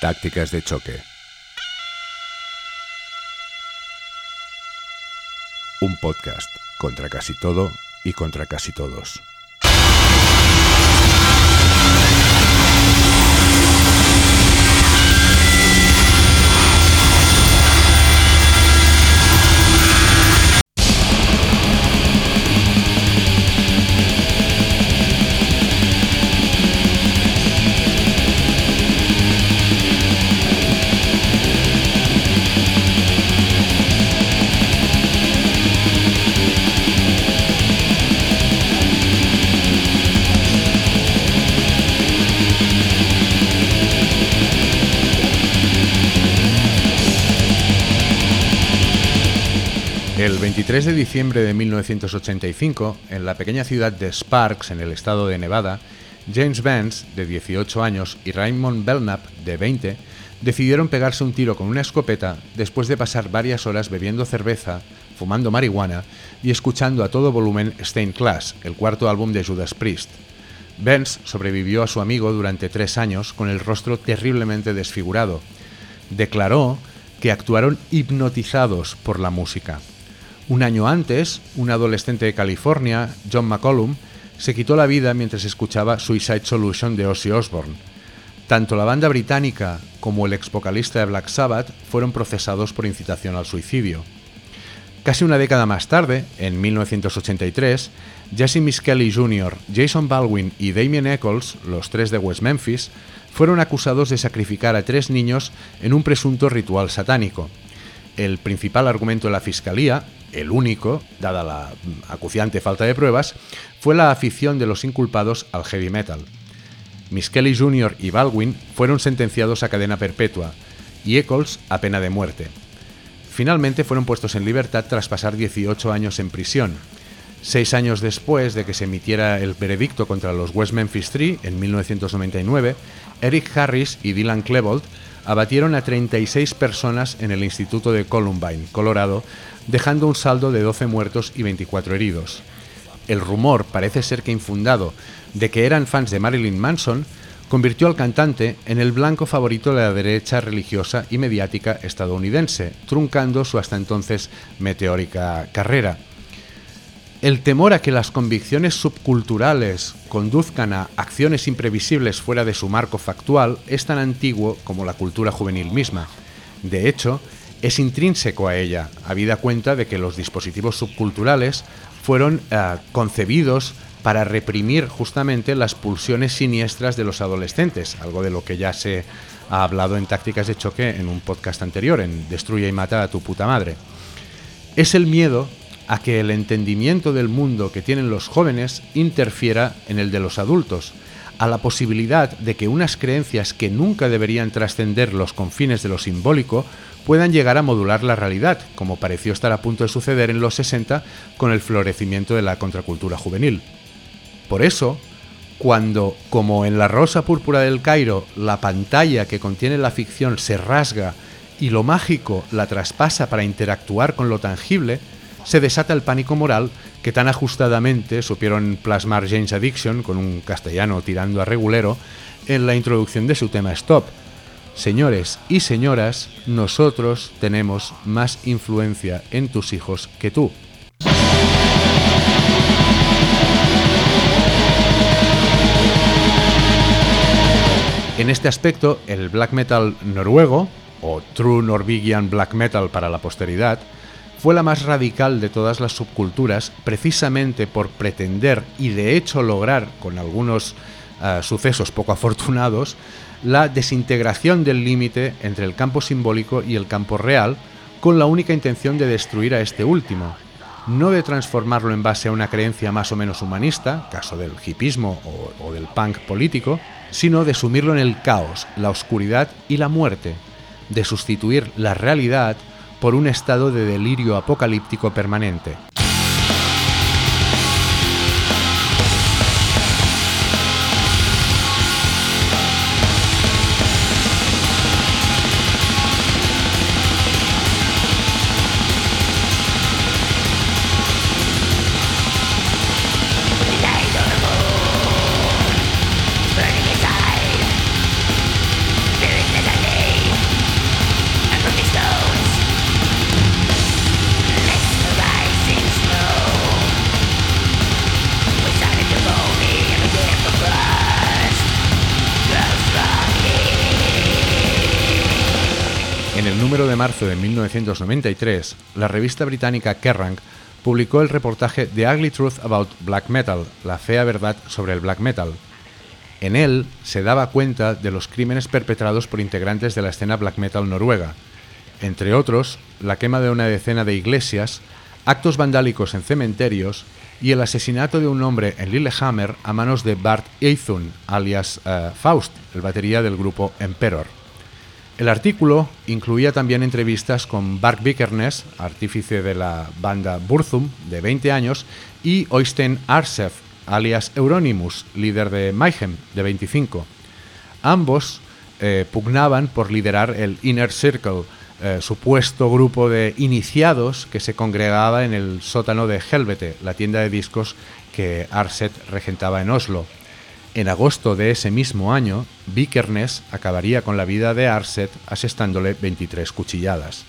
Tácticas de choque. Un podcast contra casi todo y contra casi todos. El 23 de diciembre de 1985, en la pequeña ciudad de Sparks, en el estado de Nevada, James Vance, de 18 años, y Raymond Belknap, de 20, decidieron pegarse un tiro con una escopeta después de pasar varias horas bebiendo cerveza, fumando marihuana y escuchando a todo volumen Stained Class, el cuarto álbum de Judas Priest. Vance sobrevivió a su amigo durante tres años con el rostro terriblemente desfigurado. Declaró que actuaron hipnotizados por la música. Un año antes, un adolescente de California, John McCollum, se quitó la vida mientras escuchaba Suicide Solution de Ozzy Osbourne. Tanto la banda británica como el ex vocalista de Black Sabbath fueron procesados por incitación al suicidio. Casi una década más tarde, en 1983, Jesse Miskelly Jr., Jason Baldwin y Damien Eccles, los tres de West Memphis, fueron acusados de sacrificar a tres niños en un presunto ritual satánico. El principal argumento de la fiscalía el único, dada la acuciante falta de pruebas, fue la afición de los inculpados al heavy metal. Miskelly Jr. y Baldwin fueron sentenciados a cadena perpetua y Eccles a pena de muerte. Finalmente fueron puestos en libertad tras pasar 18 años en prisión. Seis años después de que se emitiera el veredicto contra los West Memphis Three en 1999, Eric Harris y Dylan Klebold abatieron a 36 personas en el Instituto de Columbine, Colorado, dejando un saldo de 12 muertos y 24 heridos. El rumor, parece ser que infundado, de que eran fans de Marilyn Manson, convirtió al cantante en el blanco favorito de la derecha religiosa y mediática estadounidense, truncando su hasta entonces meteórica carrera. El temor a que las convicciones subculturales conduzcan a acciones imprevisibles fuera de su marco factual es tan antiguo como la cultura juvenil misma. De hecho, es intrínseco a ella, habida cuenta de que los dispositivos subculturales fueron eh, concebidos para reprimir justamente las pulsiones siniestras de los adolescentes, algo de lo que ya se ha hablado en tácticas de choque en un podcast anterior, en Destruye y mata a tu puta madre. Es el miedo a que el entendimiento del mundo que tienen los jóvenes interfiera en el de los adultos, a la posibilidad de que unas creencias que nunca deberían trascender los confines de lo simbólico puedan llegar a modular la realidad, como pareció estar a punto de suceder en los 60 con el florecimiento de la contracultura juvenil. Por eso, cuando, como en La Rosa Púrpura del Cairo, la pantalla que contiene la ficción se rasga y lo mágico la traspasa para interactuar con lo tangible, se desata el pánico moral que tan ajustadamente supieron plasmar James Addiction, con un castellano tirando a regulero, en la introducción de su tema Stop, Señores y señoras, nosotros tenemos más influencia en tus hijos que tú. En este aspecto, el black metal noruego, o True Norwegian Black Metal para la posteridad, fue la más radical de todas las subculturas precisamente por pretender y de hecho lograr, con algunos uh, sucesos poco afortunados, la desintegración del límite entre el campo simbólico y el campo real, con la única intención de destruir a este último, no de transformarlo en base a una creencia más o menos humanista, caso del hipismo o del punk político, sino de sumirlo en el caos, la oscuridad y la muerte, de sustituir la realidad por un estado de delirio apocalíptico permanente. Marzo de 1993, la revista británica Kerrang publicó el reportaje The Ugly Truth About Black Metal, la fea verdad sobre el black metal. En él se daba cuenta de los crímenes perpetrados por integrantes de la escena black metal noruega, entre otros la quema de una decena de iglesias, actos vandálicos en cementerios y el asesinato de un hombre en Lillehammer a manos de Bart Eithun, alias eh, Faust, el batería del grupo Emperor. El artículo incluía también entrevistas con Bart Vikernes, artífice de la banda Burzum, de 20 años, y Oystein Arsef, alias Euronymous, líder de Mayhem, de 25. Ambos eh, pugnaban por liderar el Inner Circle, eh, supuesto grupo de iniciados que se congregaba en el sótano de Helvete, la tienda de discos que Arset regentaba en Oslo. En agosto de ese mismo año, Vikernes acabaría con la vida de Arset asestándole 23 cuchilladas.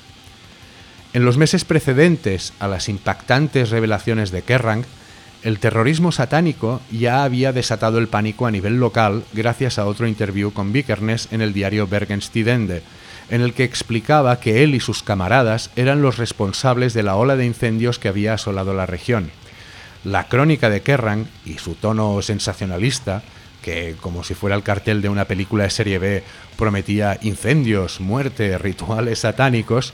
En los meses precedentes a las impactantes revelaciones de Kerrang, el terrorismo satánico ya había desatado el pánico a nivel local gracias a otro interview con Vikernes en el diario Bergenstidende, en el que explicaba que él y sus camaradas eran los responsables de la ola de incendios que había asolado la región. La crónica de Kerrang y su tono sensacionalista, que como si fuera el cartel de una película de serie B prometía incendios, muerte, rituales satánicos,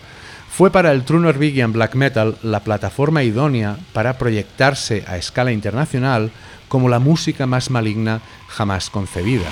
fue para el True Norwegian Black Metal la plataforma idónea para proyectarse a escala internacional como la música más maligna jamás concebida.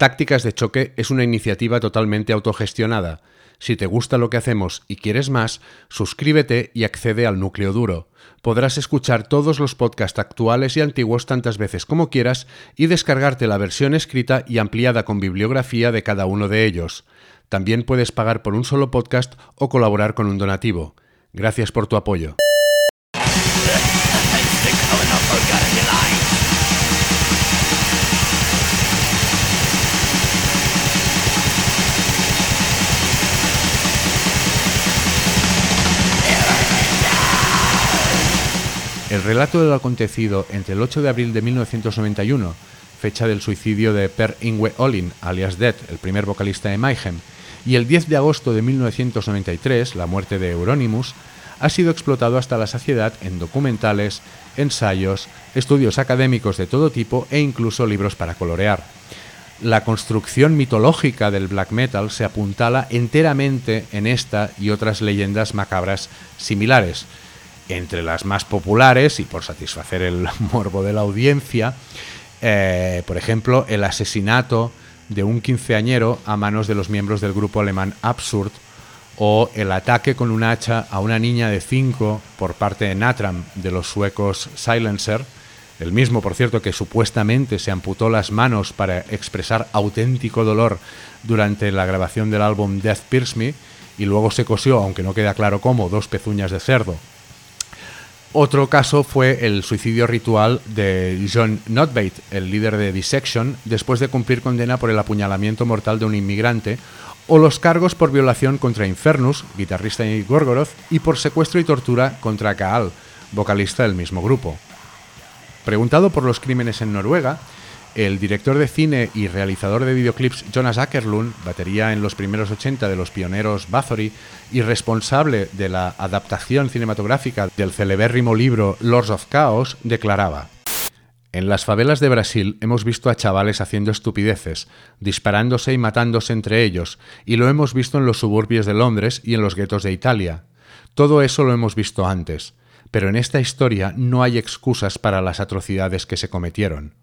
Tácticas de Choque es una iniciativa totalmente autogestionada. Si te gusta lo que hacemos y quieres más, suscríbete y accede al núcleo duro. Podrás escuchar todos los podcasts actuales y antiguos tantas veces como quieras y descargarte la versión escrita y ampliada con bibliografía de cada uno de ellos. También puedes pagar por un solo podcast o colaborar con un donativo. Gracias por tu apoyo. Relato de lo acontecido entre el 8 de abril de 1991, fecha del suicidio de Per Ingwe Olin, alias Dead, el primer vocalista de Mayhem, y el 10 de agosto de 1993, la muerte de Euronymous, ha sido explotado hasta la saciedad en documentales, ensayos, estudios académicos de todo tipo e incluso libros para colorear. La construcción mitológica del black metal se apuntala enteramente en esta y otras leyendas macabras similares, entre las más populares y por satisfacer el morbo de la audiencia, eh, por ejemplo, el asesinato de un quinceañero a manos de los miembros del grupo alemán Absurd o el ataque con un hacha a una niña de 5 por parte de Natram de los suecos Silencer, el mismo, por cierto, que supuestamente se amputó las manos para expresar auténtico dolor durante la grabación del álbum Death Pierce Me y luego se cosió, aunque no queda claro cómo, dos pezuñas de cerdo otro caso fue el suicidio ritual de John Notbate, el líder de Dissection, después de cumplir condena por el apuñalamiento mortal de un inmigrante, o los cargos por violación contra Infernus, guitarrista de Gorgoroth, y por secuestro y tortura contra Kaal, vocalista del mismo grupo. Preguntado por los crímenes en Noruega, el director de cine y realizador de videoclips Jonas Ackerlund, batería en los primeros 80 de los pioneros Bathory y responsable de la adaptación cinematográfica del celebérrimo libro Lords of Chaos, declaraba: En las favelas de Brasil hemos visto a chavales haciendo estupideces, disparándose y matándose entre ellos, y lo hemos visto en los suburbios de Londres y en los guetos de Italia. Todo eso lo hemos visto antes, pero en esta historia no hay excusas para las atrocidades que se cometieron.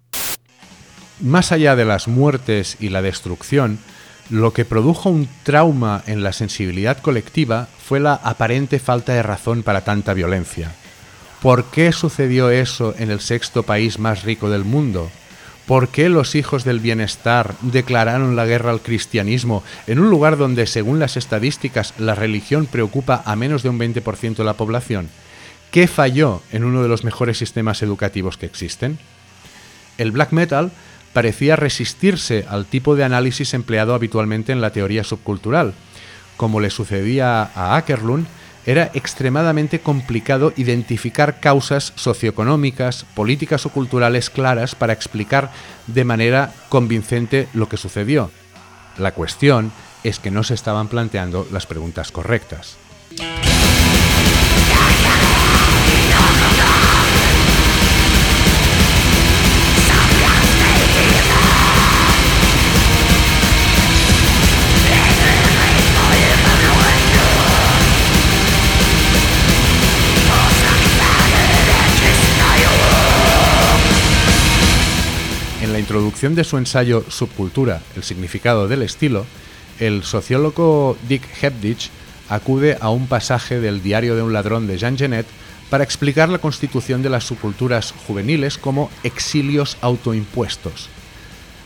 Más allá de las muertes y la destrucción, Lo que produjo un trauma en la sensibilidad colectiva fue la aparente falta de razón para tanta violencia. ¿Por qué sucedió eso en el sexto país más rico del mundo? ¿Por qué los hijos del bienestar declararon la guerra al cristianismo en un lugar donde, según las estadísticas, la religión preocupa a menos de un 20% de la población? ¿Qué falló en uno de los mejores sistemas educativos que existen? El black metal parecía resistirse al tipo de análisis empleado habitualmente en la teoría subcultural. Como le sucedía a Ackerlund, era extremadamente complicado identificar causas socioeconómicas, políticas o culturales claras para explicar de manera convincente lo que sucedió. La cuestión es que no se estaban planteando las preguntas correctas. Introducción de su ensayo Subcultura, el significado del estilo, el sociólogo Dick Hebditch acude a un pasaje del Diario de un ladrón de Jean Genet para explicar la constitución de las subculturas juveniles como exilios autoimpuestos.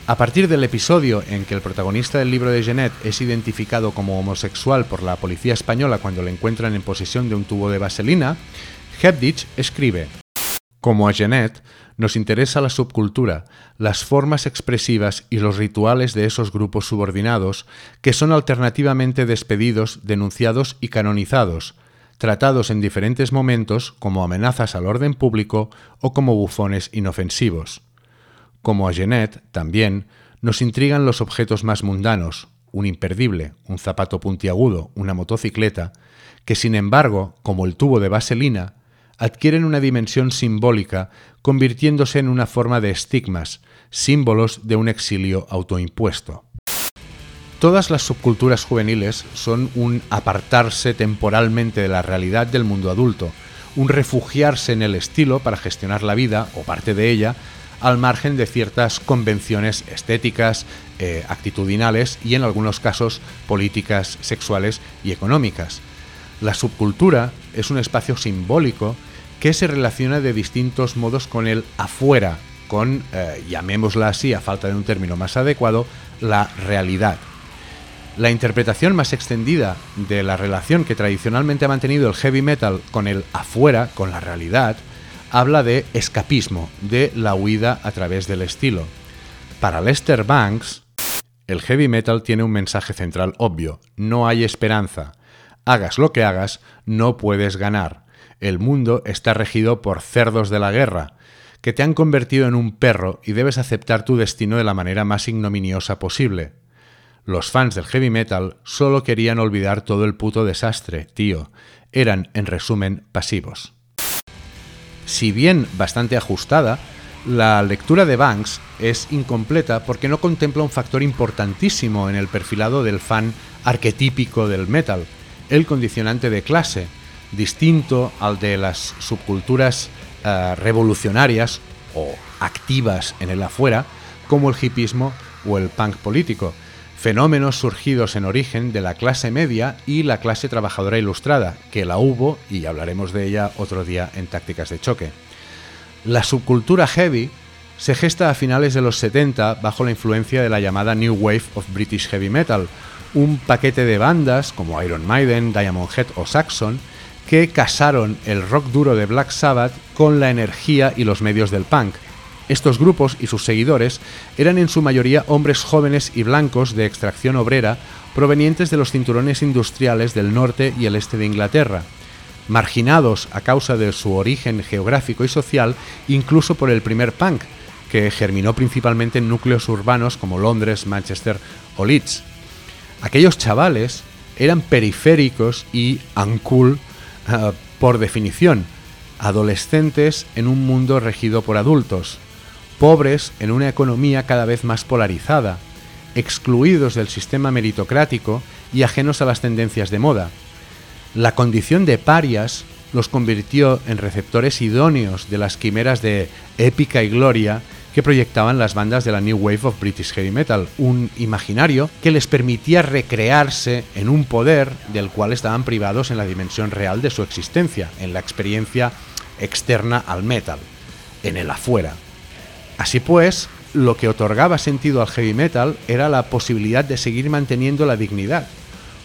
A partir del episodio en que el protagonista del libro de Genet es identificado como homosexual por la policía española cuando le encuentran en posesión de un tubo de vaselina, Hebditch escribe: Como a Genet, nos interesa la subcultura, las formas expresivas y los rituales de esos grupos subordinados que son alternativamente despedidos, denunciados y canonizados, tratados en diferentes momentos como amenazas al orden público o como bufones inofensivos. Como a Genet, también, nos intrigan los objetos más mundanos, un imperdible, un zapato puntiagudo, una motocicleta, que sin embargo, como el tubo de vaselina, adquieren una dimensión simbólica, convirtiéndose en una forma de estigmas, símbolos de un exilio autoimpuesto. Todas las subculturas juveniles son un apartarse temporalmente de la realidad del mundo adulto, un refugiarse en el estilo para gestionar la vida, o parte de ella, al margen de ciertas convenciones estéticas, eh, actitudinales y en algunos casos políticas, sexuales y económicas. La subcultura es un espacio simbólico que se relaciona de distintos modos con el afuera, con, eh, llamémosla así, a falta de un término más adecuado, la realidad. La interpretación más extendida de la relación que tradicionalmente ha mantenido el heavy metal con el afuera, con la realidad, habla de escapismo, de la huida a través del estilo. Para Lester Banks, el heavy metal tiene un mensaje central obvio, no hay esperanza. Hagas lo que hagas, no puedes ganar el mundo está regido por cerdos de la guerra, que te han convertido en un perro y debes aceptar tu destino de la manera más ignominiosa posible. Los fans del heavy metal solo querían olvidar todo el puto desastre, tío. Eran, en resumen, pasivos. Si bien bastante ajustada, la lectura de Banks es incompleta porque no contempla un factor importantísimo en el perfilado del fan arquetípico del metal, el condicionante de clase, distinto al de las subculturas eh, revolucionarias o activas en el afuera, como el hipismo o el punk político, fenómenos surgidos en origen de la clase media y la clase trabajadora ilustrada, que la hubo y hablaremos de ella otro día en tácticas de choque. La subcultura heavy se gesta a finales de los 70 bajo la influencia de la llamada New Wave of British Heavy Metal, un paquete de bandas como Iron Maiden, Diamond Head o Saxon que casaron el rock duro de Black Sabbath con la energía y los medios del punk. Estos grupos y sus seguidores eran en su mayoría hombres jóvenes y blancos de extracción obrera provenientes de los cinturones industriales del norte y el este de Inglaterra, marginados a causa de su origen geográfico y social incluso por el primer punk, que germinó principalmente en núcleos urbanos como Londres, Manchester o Leeds. Aquellos chavales eran periféricos y uncool Ah, por definición, adolescentes en un mundo regido por adultos, pobres en una economía cada vez más polarizada, excluidos del sistema meritocrático y ajenos a las tendencias de moda. La condición de parias los convirtió en receptores idóneos de las quimeras de épica y gloria que proyectaban las bandas de la New Wave of British Heavy Metal, un imaginario que les permitía recrearse en un poder del cual estaban privados en la dimensión real de su existencia, en la experiencia externa al metal, en el afuera. Así pues, lo que otorgaba sentido al heavy metal era la posibilidad de seguir manteniendo la dignidad.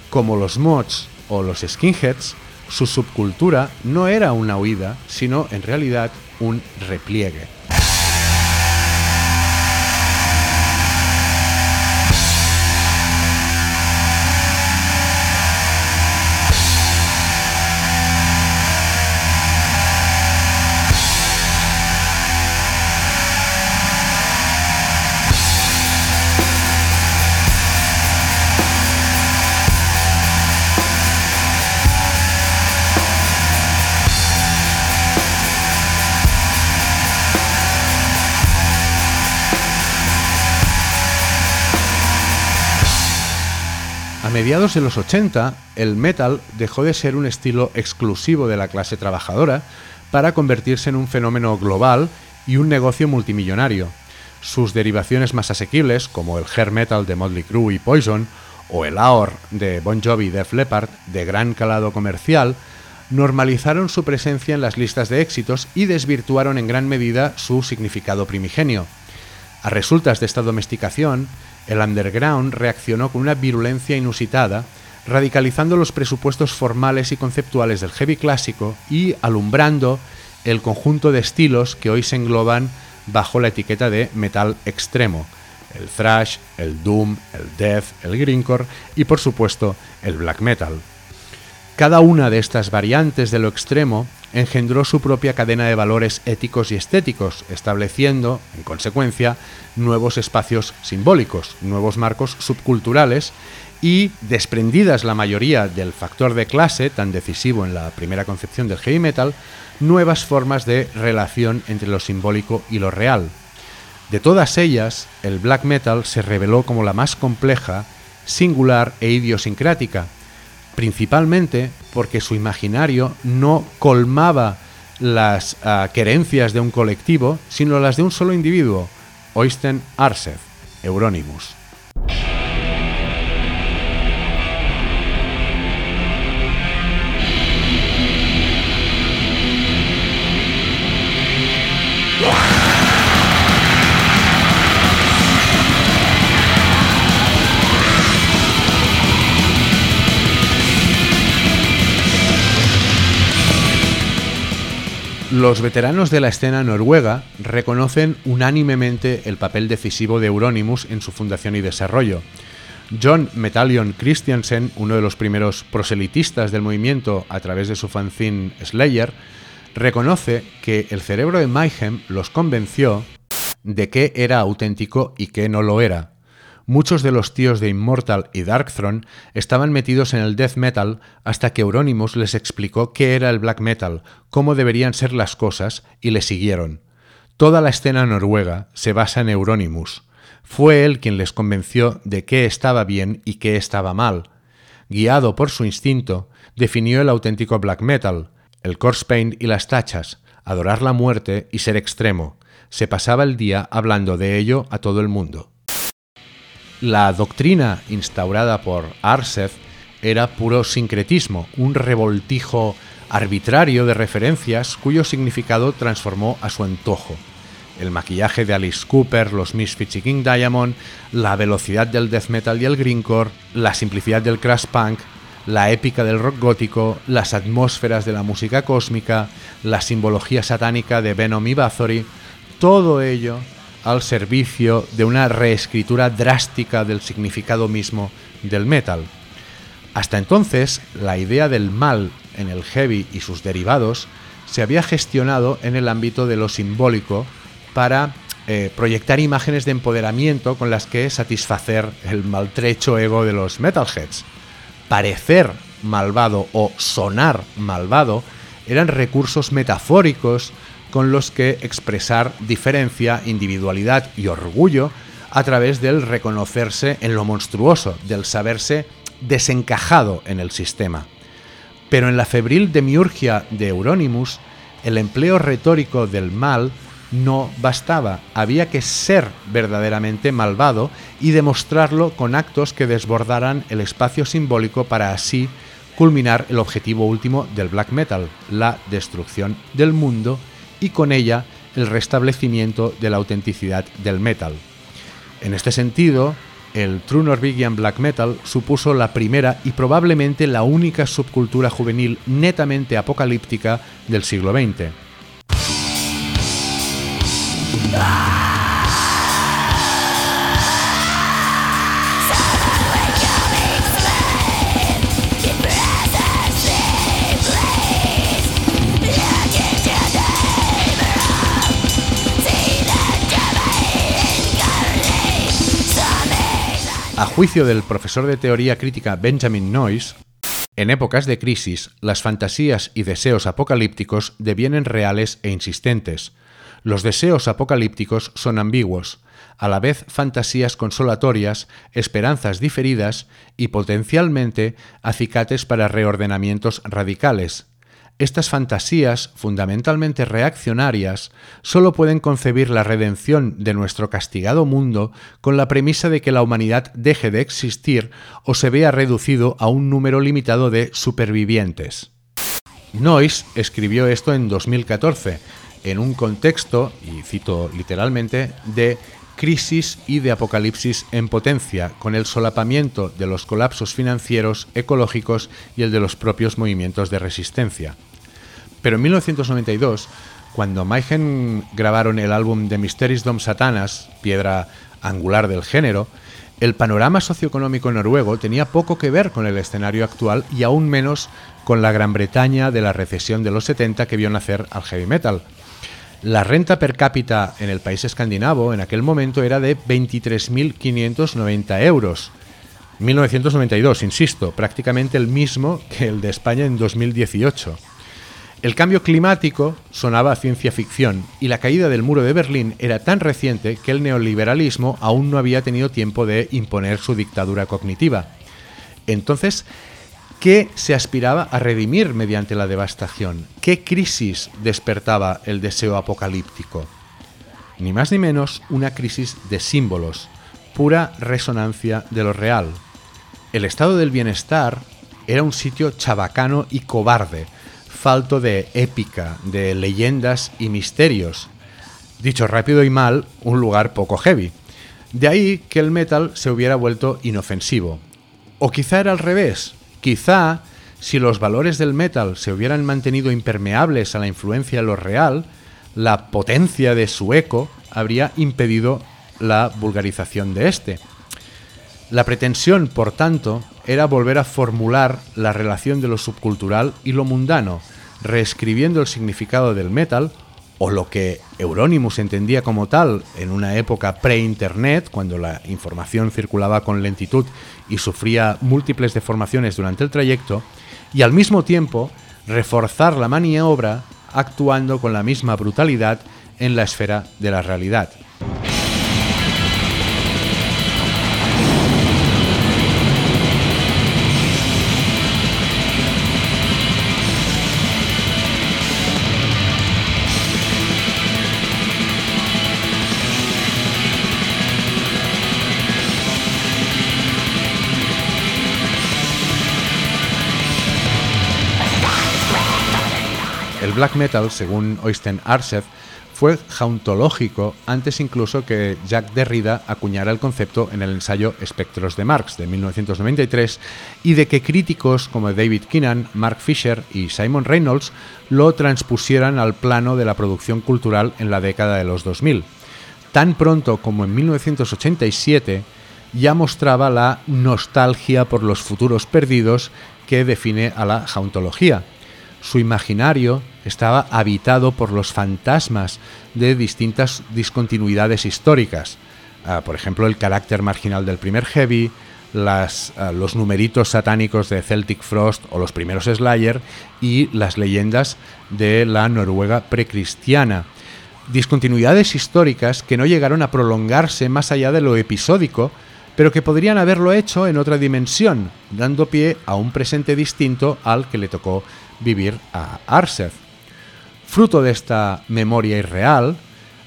Como los mods o los skinheads, su subcultura no era una huida, sino en realidad un repliegue. Mediados de los 80, el metal dejó de ser un estilo exclusivo de la clase trabajadora para convertirse en un fenómeno global y un negocio multimillonario. Sus derivaciones más asequibles, como el hair metal de Motley Crue y Poison, o el AOR de Bon Jovi y Def Leppard, de gran calado comercial, normalizaron su presencia en las listas de éxitos y desvirtuaron en gran medida su significado primigenio. A resultas de esta domesticación, el underground reaccionó con una virulencia inusitada, radicalizando los presupuestos formales y conceptuales del heavy clásico y alumbrando el conjunto de estilos que hoy se engloban bajo la etiqueta de metal extremo, el thrash, el doom, el death, el greencore y por supuesto el black metal. Cada una de estas variantes de lo extremo engendró su propia cadena de valores éticos y estéticos, estableciendo, en consecuencia, nuevos espacios simbólicos, nuevos marcos subculturales y, desprendidas la mayoría del factor de clase tan decisivo en la primera concepción del heavy metal, nuevas formas de relación entre lo simbólico y lo real. De todas ellas, el black metal se reveló como la más compleja, singular e idiosincrática, principalmente porque su imaginario no colmaba las ah, querencias de un colectivo, sino las de un solo individuo, Oysten Arsev, Euronymous. Los veteranos de la escena noruega reconocen unánimemente el papel decisivo de Euronymous en su fundación y desarrollo. John Metallion Christiansen, uno de los primeros proselitistas del movimiento a través de su fanzine Slayer, reconoce que el cerebro de Mayhem los convenció de que era auténtico y que no lo era, Muchos de los tíos de Immortal y Darkthrone estaban metidos en el death metal hasta que Euronymous les explicó qué era el black metal, cómo deberían ser las cosas, y le siguieron. Toda la escena noruega se basa en Euronymous. Fue él quien les convenció de qué estaba bien y qué estaba mal. Guiado por su instinto, definió el auténtico black metal, el corpse paint y las tachas, adorar la muerte y ser extremo. Se pasaba el día hablando de ello a todo el mundo. La doctrina instaurada por Arsev era puro sincretismo, un revoltijo arbitrario de referencias cuyo significado transformó a su antojo. El maquillaje de Alice Cooper, los Misfits y King Diamond, la velocidad del death metal y el greencore, la simplicidad del crash punk, la épica del rock gótico, las atmósferas de la música cósmica, la simbología satánica de Venom y Bathory, todo ello al servicio de una reescritura drástica del significado mismo del metal. Hasta entonces, la idea del mal en el heavy y sus derivados se había gestionado en el ámbito de lo simbólico para eh, proyectar imágenes de empoderamiento con las que satisfacer el maltrecho ego de los metalheads. Parecer malvado o sonar malvado eran recursos metafóricos con los que expresar diferencia, individualidad y orgullo a través del reconocerse en lo monstruoso, del saberse desencajado en el sistema. Pero en la febril demiurgia de Euronymous, el empleo retórico del mal no bastaba, había que ser verdaderamente malvado y demostrarlo con actos que desbordaran el espacio simbólico para así culminar el objetivo último del black metal, la destrucción del mundo y con ella el restablecimiento de la autenticidad del metal. En este sentido, el True Norwegian Black Metal supuso la primera y probablemente la única subcultura juvenil netamente apocalíptica del siglo XX. A juicio del profesor de teoría crítica Benjamin Noyes, en épocas de crisis, las fantasías y deseos apocalípticos devienen reales e insistentes. Los deseos apocalípticos son ambiguos, a la vez fantasías consolatorias, esperanzas diferidas y potencialmente acicates para reordenamientos radicales, estas fantasías, fundamentalmente reaccionarias, solo pueden concebir la redención de nuestro castigado mundo con la premisa de que la humanidad deje de existir o se vea reducido a un número limitado de supervivientes. Noyes escribió esto en 2014, en un contexto, y cito literalmente, de crisis y de apocalipsis en potencia, con el solapamiento de los colapsos financieros, ecológicos y el de los propios movimientos de resistencia. Pero en 1992, cuando Mayhem grabaron el álbum de Mysteries Dom Satanas, piedra angular del género, el panorama socioeconómico noruego tenía poco que ver con el escenario actual y aún menos con la Gran Bretaña de la recesión de los 70 que vio nacer al heavy metal. La renta per cápita en el país escandinavo en aquel momento era de 23.590 euros. 1992, insisto, prácticamente el mismo que el de España en 2018. El cambio climático sonaba ciencia ficción y la caída del muro de Berlín era tan reciente que el neoliberalismo aún no había tenido tiempo de imponer su dictadura cognitiva. Entonces, ¿qué se aspiraba a redimir mediante la devastación? ¿Qué crisis despertaba el deseo apocalíptico? Ni más ni menos una crisis de símbolos, pura resonancia de lo real. El estado del bienestar era un sitio chabacano y cobarde, falto de épica, de leyendas y misterios. Dicho rápido y mal, un lugar poco heavy. De ahí que el metal se hubiera vuelto inofensivo. O quizá era al revés. Quizá, si los valores del metal se hubieran mantenido impermeables a la influencia de lo real, la potencia de su eco habría impedido la vulgarización de este. La pretensión, por tanto, era volver a formular la relación de lo subcultural y lo mundano, reescribiendo el significado del metal, o lo que Euronymous entendía como tal en una época pre-internet, cuando la información circulaba con lentitud y sufría múltiples deformaciones durante el trayecto, y al mismo tiempo reforzar la maniobra actuando con la misma brutalidad en la esfera de la realidad. Black metal, según Oysten Arseth, fue jauntológico antes incluso que Jacques Derrida acuñara el concepto en el ensayo Espectros de Marx de 1993 y de que críticos como David Keenan, Mark Fisher y Simon Reynolds lo transpusieran al plano de la producción cultural en la década de los 2000. Tan pronto como en 1987 ya mostraba la nostalgia por los futuros perdidos que define a la jauntología. Su imaginario estaba habitado por los fantasmas de distintas discontinuidades históricas. Ah, por ejemplo, el carácter marginal del primer Heavy, las, ah, los numeritos satánicos de Celtic Frost o los primeros Slayer y las leyendas de la Noruega precristiana. Discontinuidades históricas que no llegaron a prolongarse más allá de lo episódico, pero que podrían haberlo hecho en otra dimensión, dando pie a un presente distinto al que le tocó vivir a Arsef. Fruto de esta memoria irreal,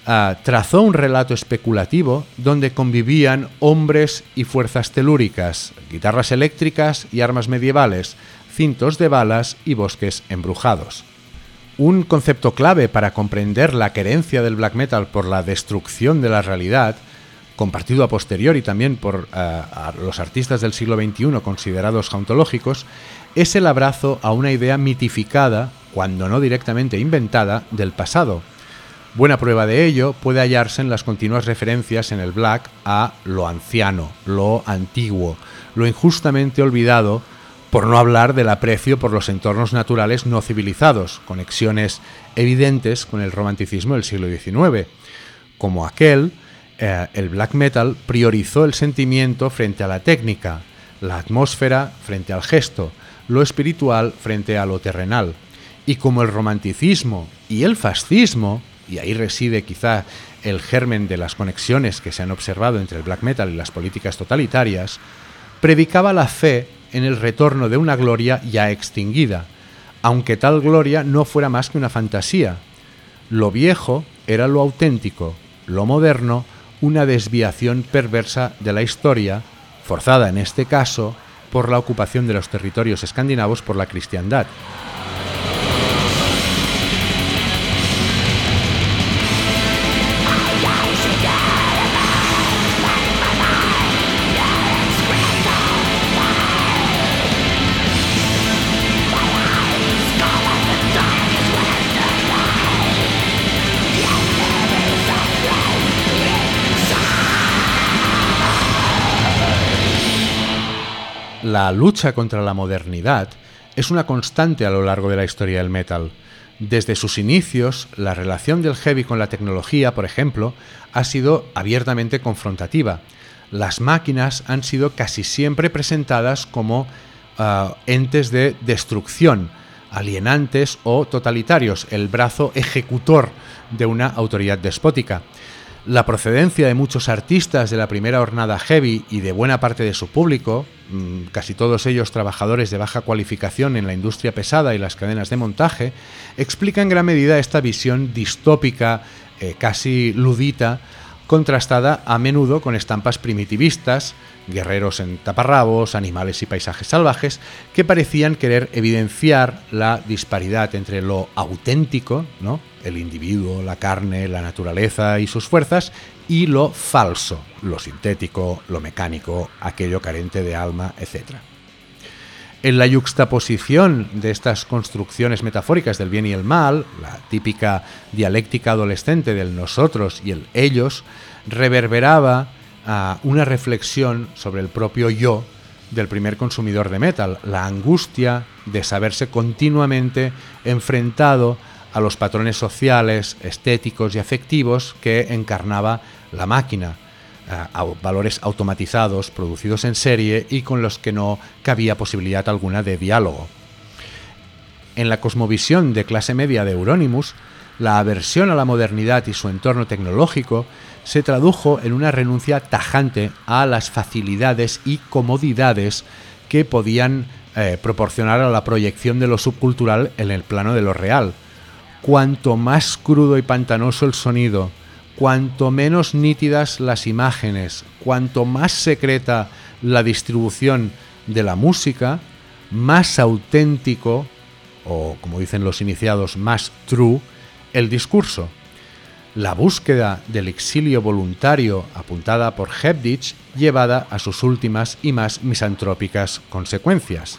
ah, trazó un relato especulativo donde convivían hombres y fuerzas telúricas, guitarras eléctricas y armas medievales, cintos de balas y bosques embrujados. Un concepto clave para comprender la querencia del black metal por la destrucción de la realidad, compartido a posteriori también por ah, los artistas del siglo XXI considerados jauntológicos, es el abrazo a una idea mitificada, cuando no directamente inventada, del pasado. Buena prueba de ello puede hallarse en las continuas referencias en el Black a lo anciano, lo antiguo, lo injustamente olvidado, por no hablar del aprecio por los entornos naturales no civilizados, conexiones evidentes con el romanticismo del siglo XIX. Como aquel, eh, el black metal priorizó el sentimiento frente a la técnica, la atmósfera frente al gesto, lo espiritual frente a lo terrenal. Y como el romanticismo y el fascismo, y ahí reside quizá el germen de las conexiones que se han observado entre el black metal y las políticas totalitarias, predicaba la fe en el retorno de una gloria ya extinguida, aunque tal gloria no fuera más que una fantasía. Lo viejo era lo auténtico, lo moderno una desviación perversa de la historia, forzada en este caso por la ocupación de los territorios escandinavos por la cristiandad. La lucha contra la modernidad es una constante a lo largo de la historia del metal. Desde sus inicios, la relación del heavy con la tecnología, por ejemplo, ha sido abiertamente confrontativa. Las máquinas han sido casi siempre presentadas como ah, entes de destrucción, alienantes o totalitarios, el brazo ejecutor de una autoridad despótica. La procedencia de muchos artistas de la primera hornada heavy y de buena parte de su público, mm, casi todos ellos trabajadores de baja cualificación en la industria pesada y las cadenas de montaje, explica en gran medida esta visión distópica, eh, casi ludita, contrastada a menudo con estampas primitivistas, guerreros en taparrabos, animales y paisajes salvajes, que parecían querer evidenciar la disparidad entre lo auténtico, ¿no? el individuo, la carne, la naturaleza y sus fuerzas, y lo falso, lo sintético, lo mecánico, aquello carente de alma, etc. En la yuxtaposición de estas construcciones metafóricas del bien y el mal, la típica dialéctica adolescente del nosotros y el ellos, reverberaba a una reflexión sobre el propio yo del primer consumidor de metal, la angustia de saberse continuamente enfrentado a los patrones sociales, estéticos y afectivos que encarnaba la máquina, valores automatizados, producidos en serie y con los que no cabía posibilidad alguna de diálogo. En la cosmovisión de clase media de Euronymous, la aversión a la modernidad y su entorno tecnológico se tradujo en una renuncia tajante a las facilidades y comodidades que podían eh, proporcionar a la proyección de lo subcultural en el plano de lo real. Cuanto más crudo y pantanoso el sonido, cuanto menos nítidas las imágenes, cuanto más secreta la distribución de la música, más auténtico, o como dicen los iniciados, más true, el discurso. La búsqueda del exilio voluntario apuntada por Hebditch llevada a sus últimas y más misantrópicas consecuencias.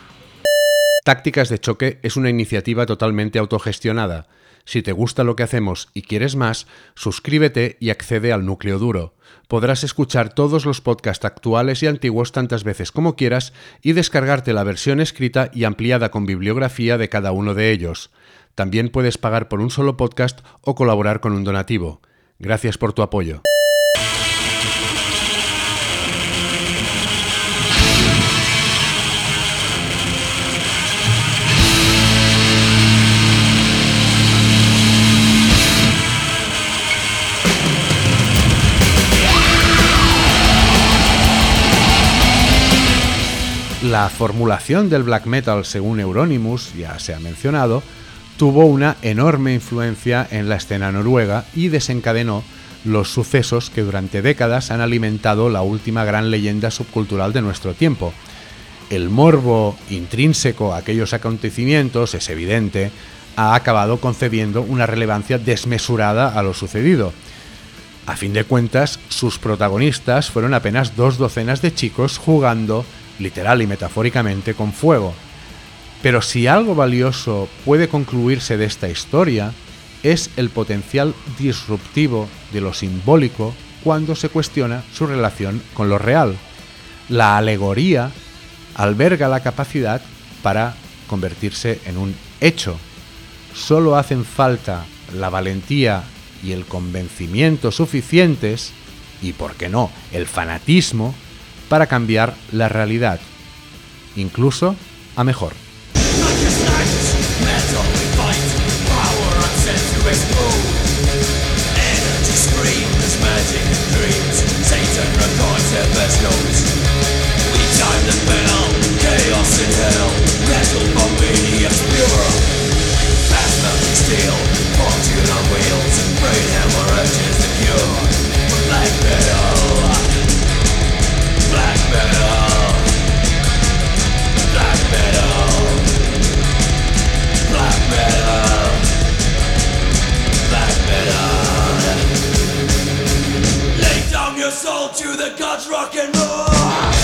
Tácticas de choque es una iniciativa totalmente autogestionada. Si te gusta lo que hacemos y quieres más, suscríbete y accede al núcleo duro. Podrás escuchar todos los podcasts actuales y antiguos tantas veces como quieras y descargarte la versión escrita y ampliada con bibliografía de cada uno de ellos. También puedes pagar por un solo podcast o colaborar con un donativo. Gracias por tu apoyo. La formulación del black metal según Euronymous, ya se ha mencionado, tuvo una enorme influencia en la escena noruega y desencadenó los sucesos que durante décadas han alimentado la última gran leyenda subcultural de nuestro tiempo. El morbo intrínseco a aquellos acontecimientos, es evidente, ha acabado concediendo una relevancia desmesurada a lo sucedido. A fin de cuentas, sus protagonistas fueron apenas dos docenas de chicos jugando, literal y metafóricamente, con fuego. Pero si algo valioso puede concluirse de esta historia, es el potencial disruptivo de lo simbólico cuando se cuestiona su relación con lo real. La alegoría alberga la capacidad para convertirse en un hecho. Solo hacen falta la valentía y el convencimiento suficientes, y por qué no, el fanatismo, para cambiar la realidad, incluso a mejor. Soul to the gods, rock and roll.